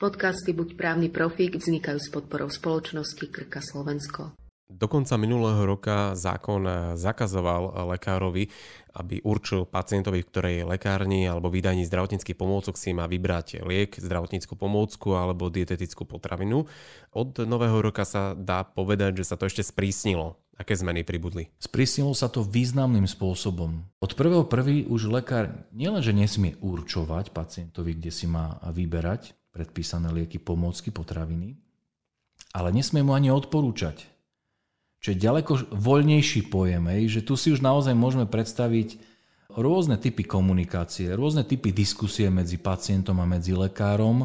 Podcasty Buď právny profík vznikajú s podporou spoločnosti Krka Slovensko. Do konca minulého roka zákon zakazoval lekárovi, aby určil pacientovi, v ktorej lekárni alebo vydaní zdravotníckých pomôcok si má vybrať liek, zdravotníckú pomôcku alebo dietetickú potravinu. Od nového roka sa dá povedať, že sa to ešte sprísnilo. Aké zmeny pribudli? Sprísnilo sa to významným spôsobom. Od prvého prvý už lekár nielenže nesmie určovať pacientovi, kde si má vyberať, predpísané lieky, pomôcky, potraviny, ale nesmie mu ani odporúčať. Čo je ďaleko voľnejší pojem, že tu si už naozaj môžeme predstaviť rôzne typy komunikácie, rôzne typy diskusie medzi pacientom a medzi lekárom,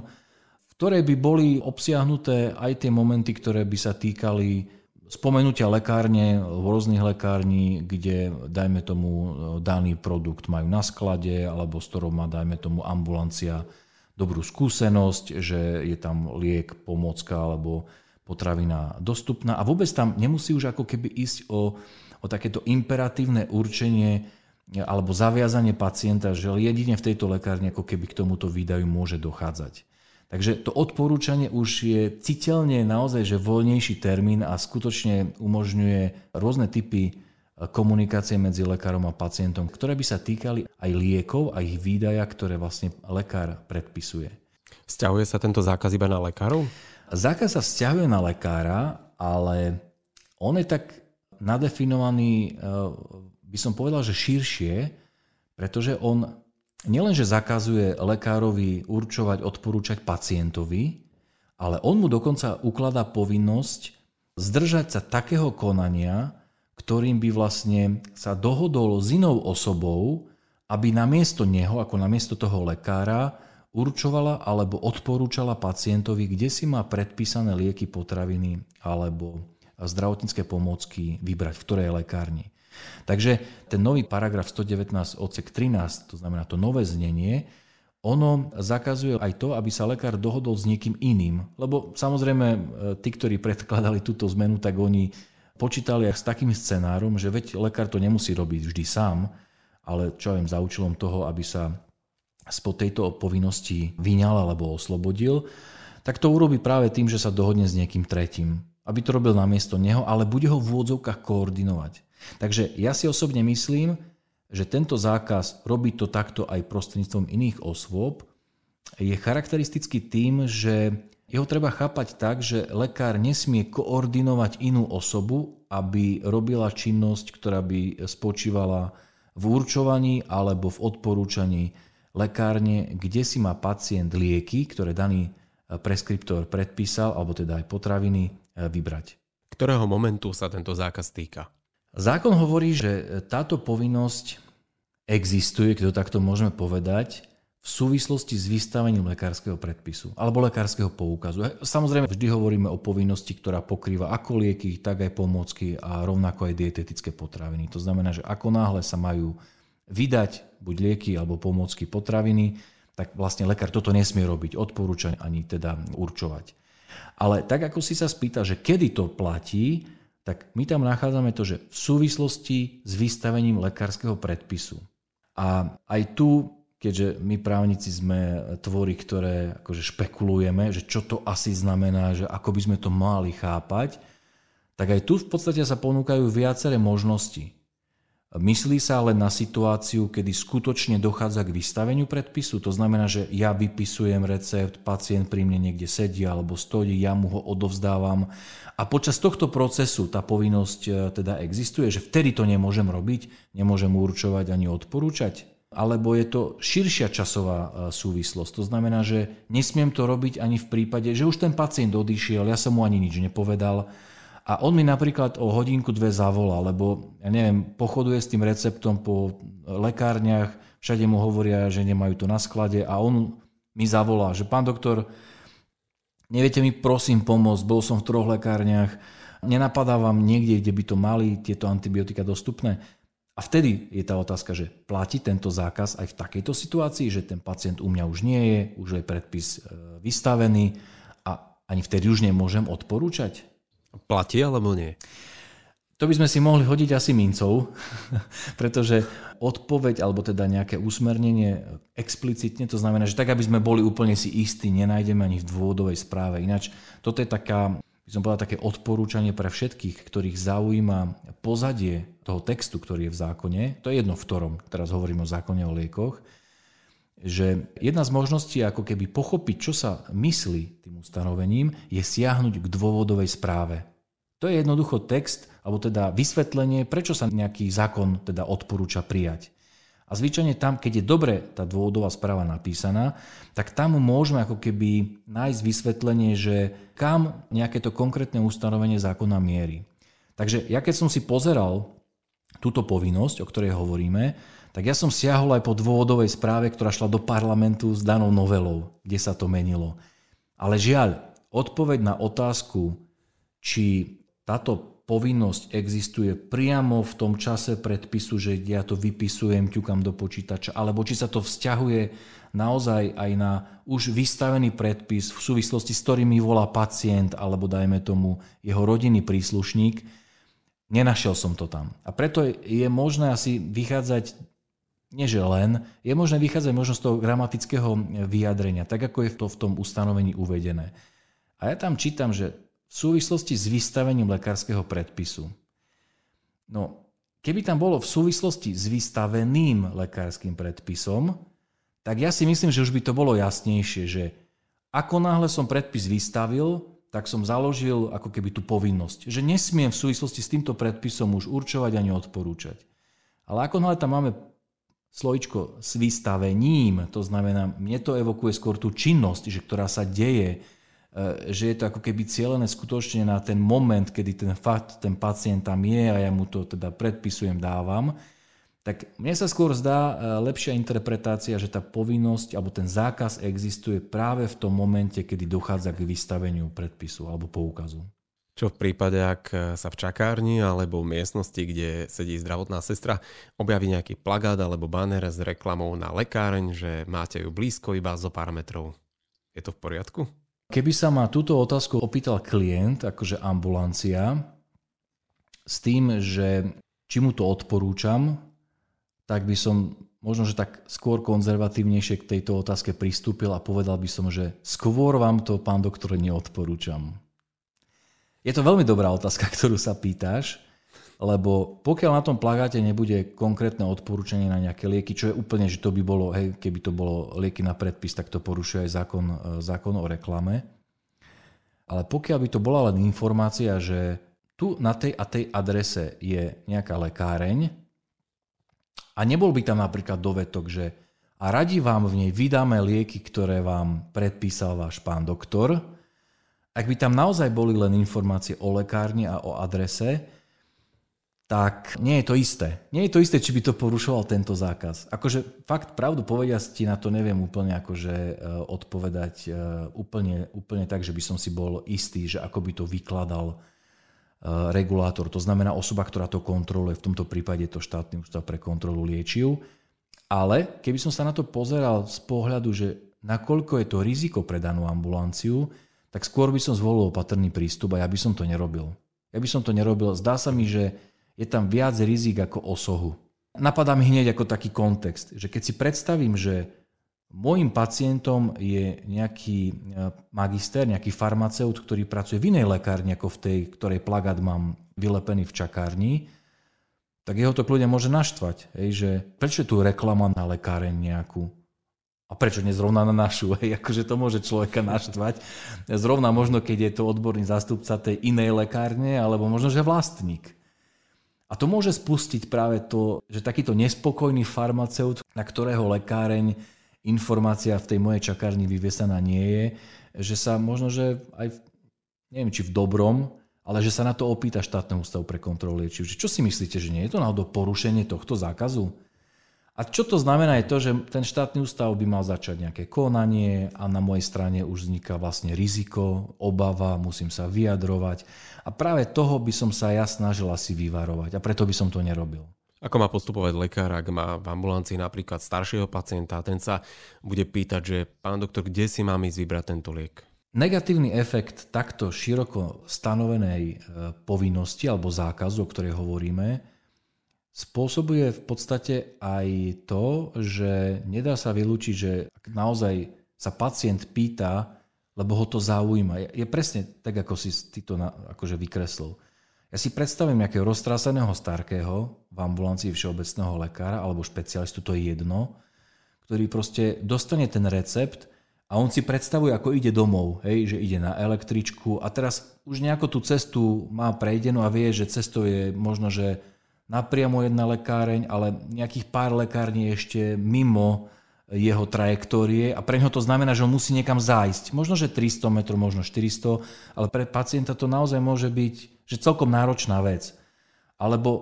v ktorej by boli obsiahnuté aj tie momenty, ktoré by sa týkali spomenutia lekárne, rôznych lekární, kde, dajme tomu, daný produkt majú na sklade, alebo s ktorou má, dajme tomu, ambulancia dobrú skúsenosť, že je tam liek, pomocka alebo potravina dostupná a vôbec tam nemusí už ako keby ísť o, o takéto imperatívne určenie alebo zaviazanie pacienta, že jedine v tejto lekárni ako keby k tomuto výdaju môže dochádzať. Takže to odporúčanie už je citeľne naozaj že voľnejší termín a skutočne umožňuje rôzne typy komunikácie medzi lekárom a pacientom, ktoré by sa týkali aj liekov a ich výdaja, ktoré vlastne lekár predpisuje. Vzťahuje sa tento zákaz iba na lekárov? Zákaz sa vzťahuje na lekára, ale on je tak nadefinovaný, e, by som povedal, že širšie, pretože on nielenže zakazuje lekárovi určovať, odporúčať pacientovi, ale on mu dokonca ukladá povinnosť zdržať sa takého konania, ktorým by vlastne sa dohodol s inou osobou, aby namiesto neho, ako namiesto toho lekára, určovala alebo odporúčala pacientovi, kde si má predpísané lieky, potraviny alebo zdravotnícke pomôcky vybrať, v ktorej lekárni. Takže ten nový paragraf 119 odsek 13, to znamená to nové znenie, ono zakazuje aj to, aby sa lekár dohodol s niekým iným. Lebo samozrejme, e, tí, ktorí predkladali túto zmenu, tak oni počítali aj s takým scenárom, že veď lekár to nemusí robiť vždy sám, ale čo viem, za účelom toho, aby sa spod tejto povinnosti vyňal alebo oslobodil, tak to urobí práve tým, že sa dohodne s niekým tretím. Aby to robil namiesto neho, ale bude ho v úvodzovkách koordinovať. Takže ja si osobne myslím, že tento zákaz robiť to takto aj prostredníctvom iných osôb je charakteristický tým, že jeho treba chápať tak, že lekár nesmie koordinovať inú osobu, aby robila činnosť, ktorá by spočívala v určovaní alebo v odporúčaní lekárne, kde si má pacient lieky, ktoré daný preskriptor predpísal, alebo teda aj potraviny, vybrať. Ktorého momentu sa tento zákaz týka? Zákon hovorí, že táto povinnosť existuje, keď to takto môžeme povedať, v súvislosti s vystavením lekárskeho predpisu alebo lekárskeho poukazu. Samozrejme, vždy hovoríme o povinnosti, ktorá pokrýva ako lieky, tak aj pomôcky a rovnako aj dietetické potraviny. To znamená, že ako náhle sa majú vydať buď lieky alebo pomôcky potraviny, tak vlastne lekár toto nesmie robiť, odporúčať ani teda určovať. Ale tak ako si sa spýta, že kedy to platí, tak my tam nachádzame to, že v súvislosti s vystavením lekárskeho predpisu. A aj tu keďže my právnici sme tvory, ktoré akože špekulujeme, že čo to asi znamená, že ako by sme to mali chápať, tak aj tu v podstate sa ponúkajú viaceré možnosti. Myslí sa ale na situáciu, kedy skutočne dochádza k vystaveniu predpisu. To znamená, že ja vypisujem recept, pacient pri mne niekde sedí alebo stojí, ja mu ho odovzdávam a počas tohto procesu tá povinnosť e, teda existuje, že vtedy to nemôžem robiť, nemôžem určovať ani odporúčať alebo je to širšia časová e, súvislosť. To znamená, že nesmiem to robiť ani v prípade, že už ten pacient odišiel, ja som mu ani nič nepovedal a on mi napríklad o hodinku, dve zavolá, lebo ja neviem, pochoduje s tým receptom po lekárniach, všade mu hovoria, že nemajú to na sklade a on mi zavolá, že pán doktor, neviete mi prosím pomôcť, bol som v troch lekárniach, nenapadá vám niekde, kde by to mali tieto antibiotika dostupné. A vtedy je tá otázka, že platí tento zákaz aj v takejto situácii, že ten pacient u mňa už nie je, už je predpis e, vystavený a ani vtedy už nemôžem odporúčať? Platí alebo nie? To by sme si mohli hodiť asi mincov, pretože odpoveď alebo teda nejaké usmernenie explicitne, to znamená, že tak, aby sme boli úplne si istí, nenájdeme ani v dôvodovej správe. Ináč toto je taká, by som povedal, také odporúčanie pre všetkých, ktorých zaujíma pozadie toho textu, ktorý je v zákone. To je jedno v ktorom, teraz hovorím o zákone o liekoch, že jedna z možností ako keby pochopiť, čo sa myslí tým ustanovením, je siahnuť k dôvodovej správe. To je jednoducho text, alebo teda vysvetlenie, prečo sa nejaký zákon teda odporúča prijať. A zvyčajne tam, keď je dobre tá dôvodová správa napísaná, tak tam môžeme ako keby nájsť vysvetlenie, že kam nejaké to konkrétne ustanovenie zákona mierí. Takže ja keď som si pozeral túto povinnosť, o ktorej hovoríme, tak ja som siahol aj po dôvodovej správe, ktorá šla do parlamentu s danou novelou, kde sa to menilo. Ale žiaľ, odpoveď na otázku, či táto povinnosť existuje priamo v tom čase predpisu, že ja to vypisujem, ťukam do počítača, alebo či sa to vzťahuje naozaj aj na už vystavený predpis v súvislosti s ktorými volá pacient, alebo dajme tomu jeho rodinný príslušník. Nenašiel som to tam. A preto je možné asi vychádzať, nie že len, je možné vychádzať možno z toho gramatického vyjadrenia, tak ako je to v tom ustanovení uvedené. A ja tam čítam, že v súvislosti s vystavením lekárskeho predpisu. No, keby tam bolo v súvislosti s vystaveným lekárskym predpisom, tak ja si myslím, že už by to bolo jasnejšie, že ako náhle som predpis vystavil, tak som založil ako keby tú povinnosť, že nesmiem v súvislosti s týmto predpisom už určovať ani odporúčať. Ale ako náhle tam máme slovičko s vystavením, to znamená, mne to evokuje skôr tú činnosť, že ktorá sa deje, že je to ako keby cieľené skutočne na ten moment, kedy ten fakt, ten pacient tam je a ja mu to teda predpisujem, dávam, tak mne sa skôr zdá e, lepšia interpretácia, že tá povinnosť alebo ten zákaz existuje práve v tom momente, kedy dochádza k vystaveniu predpisu alebo poukazu. Čo v prípade, ak sa v čakárni alebo v miestnosti, kde sedí zdravotná sestra, objaví nejaký plagát alebo banner s reklamou na lekáreň, že máte ju blízko iba zo pár metrov. Je to v poriadku? Keby sa ma túto otázku opýtal klient, akože ambulancia, s tým, že či mu to odporúčam, tak by som možno, že tak skôr konzervatívnejšie k tejto otázke pristúpil a povedal by som, že skôr vám to, pán doktor, neodporúčam. Je to veľmi dobrá otázka, ktorú sa pýtaš, lebo pokiaľ na tom plagáte nebude konkrétne odporúčanie na nejaké lieky, čo je úplne, že to by bolo, hej, keby to bolo lieky na predpis, tak to porušuje aj zákon, e, zákon o reklame. Ale pokiaľ by to bola len informácia, že tu na tej a tej adrese je nejaká lekáreň a nebol by tam napríklad dovetok, že a radi vám v nej vydáme lieky, ktoré vám predpísal váš pán doktor, ak by tam naozaj boli len informácie o lekárni a o adrese, tak nie je to isté. Nie je to isté, či by to porušoval tento zákaz. Akože fakt pravdu povedia ti na to neviem úplne akože e, odpovedať e, úplne, úplne tak, že by som si bol istý, že ako by to vykladal e, regulátor, to znamená osoba, ktorá to kontroluje, v tomto prípade to štátny ústav pre kontrolu liečiv. Ale keby som sa na to pozeral z pohľadu, že nakoľko je to riziko pre danú ambulanciu, tak skôr by som zvolil opatrný prístup a ja by som to nerobil. Ja by som to nerobil. Zdá sa mi, že je tam viac rizik ako osohu. Napadá mi hneď ako taký kontext, že keď si predstavím, že môjim pacientom je nejaký e, magister, nejaký farmaceut, ktorý pracuje v inej lekárni ako v tej, ktorej plagát mám vylepený v čakárni, tak jeho to kľudne môže naštvať. Hej, že prečo tu reklama na lekáreň nejakú? A prečo nezrovna na našu? Hej, akože to môže človeka naštvať. Zrovna možno, keď je to odborný zástupca tej inej lekárne, alebo možno, že vlastník. A to môže spustiť práve to, že takýto nespokojný farmaceut, na ktorého lekáreň informácia v tej mojej čakárni vyviesaná nie je, že sa možno, že aj, neviem, či v dobrom, ale že sa na to opýta štátneho ústavu pre kontrolu liečiv. Čo si myslíte, že nie je to náhodou porušenie tohto zákazu? A čo to znamená je to, že ten štátny ústav by mal začať nejaké konanie a na mojej strane už vzniká vlastne riziko, obava, musím sa vyjadrovať. A práve toho by som sa ja snažil asi vyvarovať a preto by som to nerobil. Ako má postupovať lekár, ak má v ambulancii napríklad staršieho pacienta ten sa bude pýtať, že pán doktor, kde si mám ísť vybrať tento liek? Negatívny efekt takto široko stanovenej e, povinnosti alebo zákazu, o ktorej hovoríme, spôsobuje v podstate aj to, že nedá sa vylúčiť, že naozaj sa pacient pýta, lebo ho to zaujíma. Je presne tak, ako si ty to akože vykreslil. Ja si predstavím nejakého roztráseného starkého v ambulancii všeobecného lekára alebo špecialistu, to je jedno, ktorý proste dostane ten recept a on si predstavuje, ako ide domov, hej, že ide na električku a teraz už nejako tú cestu má prejdenú a vie, že cestou je možno, že napriamo jedna lekáreň, ale nejakých pár lekární ešte mimo jeho trajektórie a pre neho to znamená, že on musí niekam zájsť. Možno, že 300 metrov, možno 400, ale pre pacienta to naozaj môže byť že celkom náročná vec. Alebo e,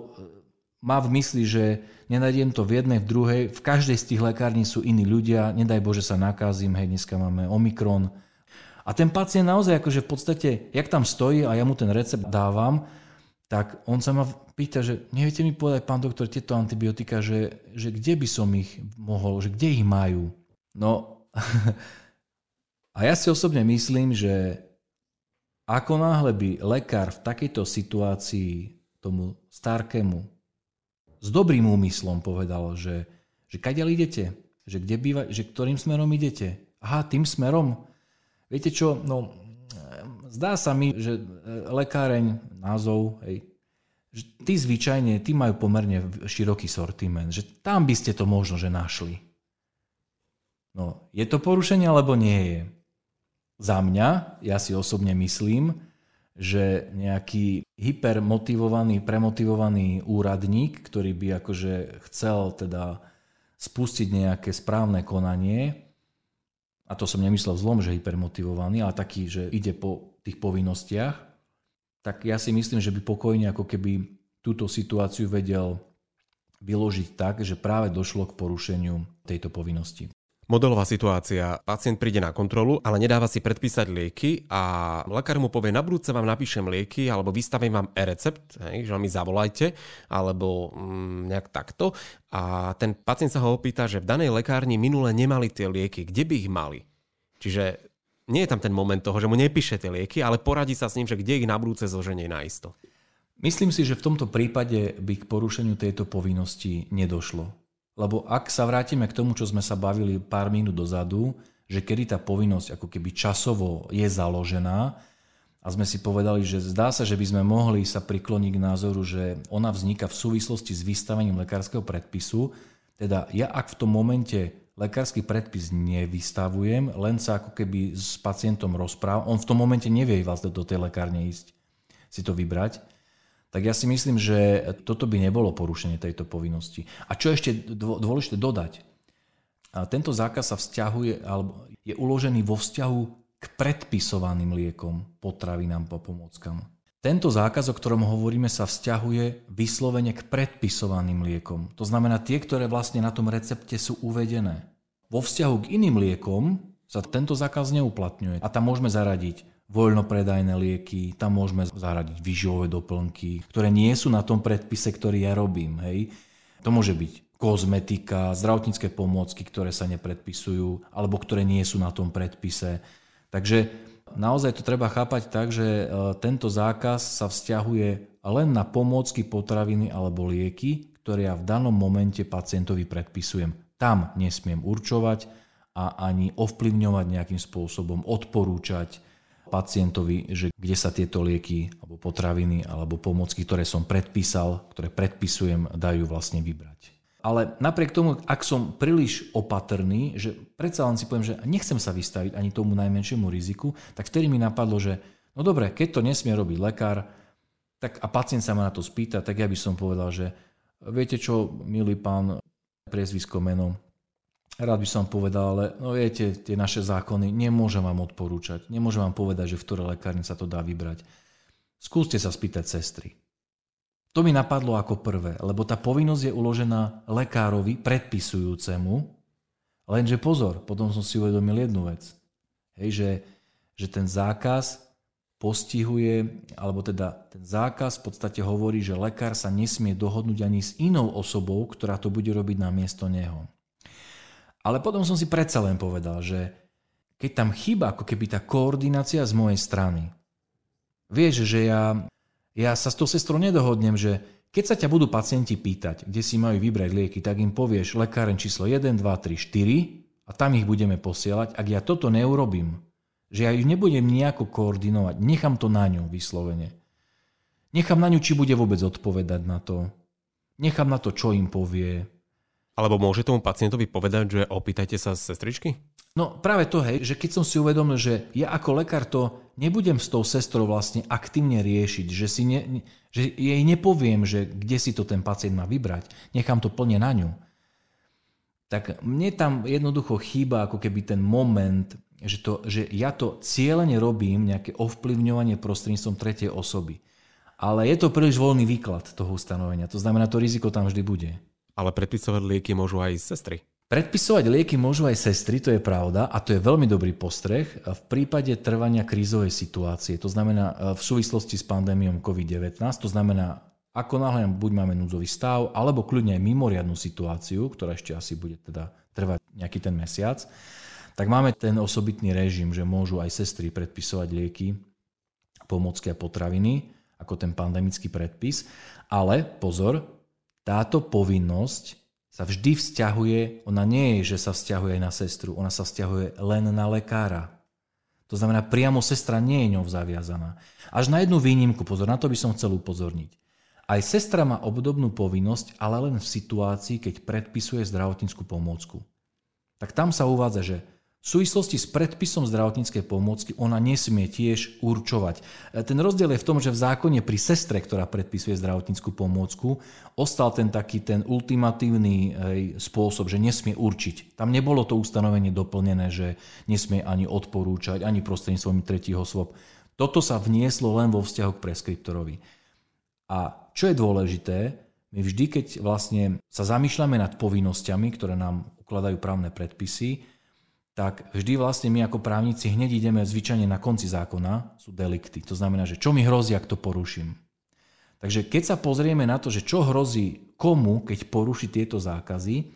má v mysli, že nenájdem to v jednej, v druhej, v každej z tých lekární sú iní ľudia, nedaj Bože sa nakázim, hej, dneska máme Omikron. A ten pacient naozaj akože v podstate, jak tam stojí a ja mu ten recept dávam, tak on sa ma pýta, že neviete mi povedať, pán doktor, tieto antibiotika, že, že kde by som ich mohol, že kde ich majú. No a ja si osobne myslím, že ako náhle by lekár v takejto situácii tomu starkému s dobrým úmyslom povedal, že, že kadiaľ idete, že, kde býva, že ktorým smerom idete. Aha, tým smerom. Viete čo, no zdá sa mi, že e, lekáreň, názov, hej, že tí zvyčajne, tí majú pomerne široký sortiment, že tam by ste to možno, že našli. No, je to porušenie alebo nie je? Za mňa, ja si osobne myslím, že nejaký hypermotivovaný, premotivovaný úradník, ktorý by akože chcel teda spustiť nejaké správne konanie, a to som nemyslel zlom, že hypermotivovaný, ale taký, že ide po tých povinnostiach, tak ja si myslím, že by pokojne ako keby túto situáciu vedel vyložiť tak, že práve došlo k porušeniu tejto povinnosti. Modelová situácia. Pacient príde na kontrolu, ale nedáva si predpísať lieky a lekár mu povie, na budúce vám napíšem lieky alebo vystavím vám e-recept, hej, že mi zavolajte, alebo mm, nejak takto. A ten pacient sa ho opýta, že v danej lekárni minule nemali tie lieky, kde by ich mali? Čiže nie je tam ten moment toho, že mu nepíše tie lieky, ale poradí sa s ním, že kde ich na budúce zloženie naisto. Myslím si, že v tomto prípade by k porušeniu tejto povinnosti nedošlo. Lebo ak sa vrátime k tomu, čo sme sa bavili pár minút dozadu, že kedy tá povinnosť ako keby časovo je založená a sme si povedali, že zdá sa, že by sme mohli sa prikloniť k názoru, že ona vzniká v súvislosti s vystavením lekárskeho predpisu, teda ja ak v tom momente lekársky predpis nevystavujem, len sa ako keby s pacientom rozprávam, on v tom momente nevie vlastne do tej lekárne ísť si to vybrať, tak ja si myslím, že toto by nebolo porušenie tejto povinnosti. A čo ešte dôležité dodať, tento zákaz sa vzťahuje, alebo je uložený vo vzťahu k predpisovaným liekom, potravinám a pomôckam. Tento zákaz, o ktorom hovoríme, sa vzťahuje vyslovene k predpisovaným liekom. To znamená tie, ktoré vlastne na tom recepte sú uvedené. Vo vzťahu k iným liekom sa tento zákaz neuplatňuje. A tam môžeme zaradiť voľnopredajné lieky, tam môžeme zaradiť výživové doplnky, ktoré nie sú na tom predpise, ktorý ja robím. Hej. To môže byť kozmetika, zdravotnícke pomôcky, ktoré sa nepredpisujú, alebo ktoré nie sú na tom predpise. Takže naozaj to treba chápať tak, že e, tento zákaz sa vzťahuje len na pomôcky, potraviny alebo lieky, ktoré ja v danom momente pacientovi predpisujem. Tam nesmiem určovať a ani ovplyvňovať nejakým spôsobom, odporúčať, pacientovi, že kde sa tieto lieky alebo potraviny alebo pomocky, ktoré som predpísal, ktoré predpisujem, dajú vlastne vybrať. Ale napriek tomu, ak som príliš opatrný, že predsa len si poviem, že nechcem sa vystaviť ani tomu najmenšiemu riziku, tak vtedy mi napadlo, že no dobre, keď to nesmie robiť lekár, tak a pacient sa ma na to spýta, tak ja by som povedal, že viete čo, milý pán, priezvisko meno, rád by som povedal, ale no viete, tie naše zákony nemôžem vám odporúčať. Nemôžem vám povedať, že v ktorej lekárni sa to dá vybrať. Skúste sa spýtať sestry. To mi napadlo ako prvé, lebo tá povinnosť je uložená lekárovi predpisujúcemu, lenže pozor, potom som si uvedomil jednu vec. Hej, že, že ten zákaz postihuje, alebo teda ten zákaz v podstate hovorí, že lekár sa nesmie dohodnúť ani s inou osobou, ktorá to bude robiť na miesto neho. Ale potom som si predsa len povedal, že keď tam chýba ako keby tá koordinácia z mojej strany. Vieš, že ja, ja sa s tou sestrou nedohodnem, že keď sa ťa budú pacienti pýtať, kde si majú vybrať lieky, tak im povieš lekáren číslo 1, 2, 3, 4 a tam ich budeme posielať. Ak ja toto neurobím, že ja ich nebudem nejako koordinovať, nechám to na ňu vyslovene. Nechám na ňu, či bude vôbec odpovedať na to. Nechám na to, čo im povie. Alebo môže tomu pacientovi povedať, že opýtajte sa sestričky? No práve to, hej, že keď som si uvedomil, že ja ako lekár to nebudem s tou sestrou vlastne aktívne riešiť, že, si ne, že jej nepoviem, že kde si to ten pacient má vybrať, nechám to plne na ňu, tak mne tam jednoducho chýba ako keby ten moment, že, to, že ja to cieľene robím, nejaké ovplyvňovanie prostredníctvom tretej osoby. Ale je to príliš voľný výklad toho ustanovenia, to znamená, to riziko tam vždy bude. Ale predpisovať lieky môžu aj sestry. Predpisovať lieky môžu aj sestry, to je pravda, a to je veľmi dobrý postreh v prípade trvania krízovej situácie. To znamená e, v súvislosti s pandémiou COVID-19, to znamená, ako náhle buď máme núdzový stav, alebo kľudne aj mimoriadnú situáciu, ktorá ešte asi bude teda trvať nejaký ten mesiac, tak máme ten osobitný režim, že môžu aj sestry predpisovať lieky, pomocky a potraviny, ako ten pandemický predpis. Ale pozor, táto povinnosť sa vždy vzťahuje, ona nie je, že sa vzťahuje na sestru, ona sa vzťahuje len na lekára. To znamená, priamo sestra nie je ňou zaviazaná. Až na jednu výnimku, pozor, na to by som chcel upozorniť. Aj sestra má obdobnú povinnosť, ale len v situácii, keď predpisuje zdravotníckú pomôcku. Tak tam sa uvádza, že v súvislosti s predpisom zdravotníckej pomôcky ona nesmie tiež určovať. E, ten rozdiel je v tom, že v zákone pri sestre, ktorá predpisuje zdravotníckú pomôcku, ostal ten taký ten ultimatívny spôsob, že nesmie určiť. Tam nebolo to ustanovenie doplnené, že nesmie ani odporúčať, ani prostredníctvom tretích osôb. Toto sa vnieslo len vo vzťahu k preskriptorovi. A čo je dôležité, my vždy, keď vlastne sa zamýšľame nad povinnosťami, ktoré nám ukladajú právne predpisy, tak vždy vlastne my ako právnici hneď ideme zvyčajne na konci zákona, sú delikty. To znamená, že čo mi hrozí, ak to poruším. Takže keď sa pozrieme na to, že čo hrozí komu, keď poruší tieto zákazy,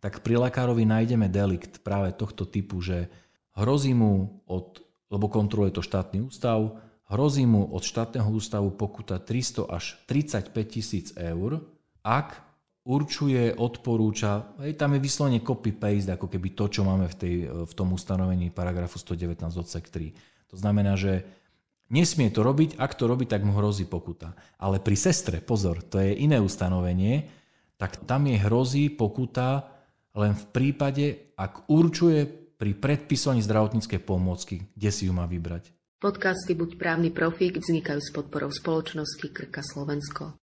tak pri lekárovi nájdeme delikt práve tohto typu, že hrozí mu od, lebo kontroluje to štátny ústav, hrozí mu od štátneho ústavu pokuta 300 až 35 tisíc eur, ak určuje, odporúča, hej, tam je vyslovene copy-paste, ako keby to, čo máme v, tej, v tom ustanovení paragrafu 119 odsek 3. To znamená, že nesmie to robiť, ak to robí, tak mu hrozí pokuta. Ale pri sestre, pozor, to je iné ustanovenie, tak tam je hrozí pokuta len v prípade, ak určuje pri predpisovaní zdravotníckej pomôcky, kde si ju má vybrať. Podcasty Buď právny profík vznikajú s podporou spoločnosti Krka Slovensko.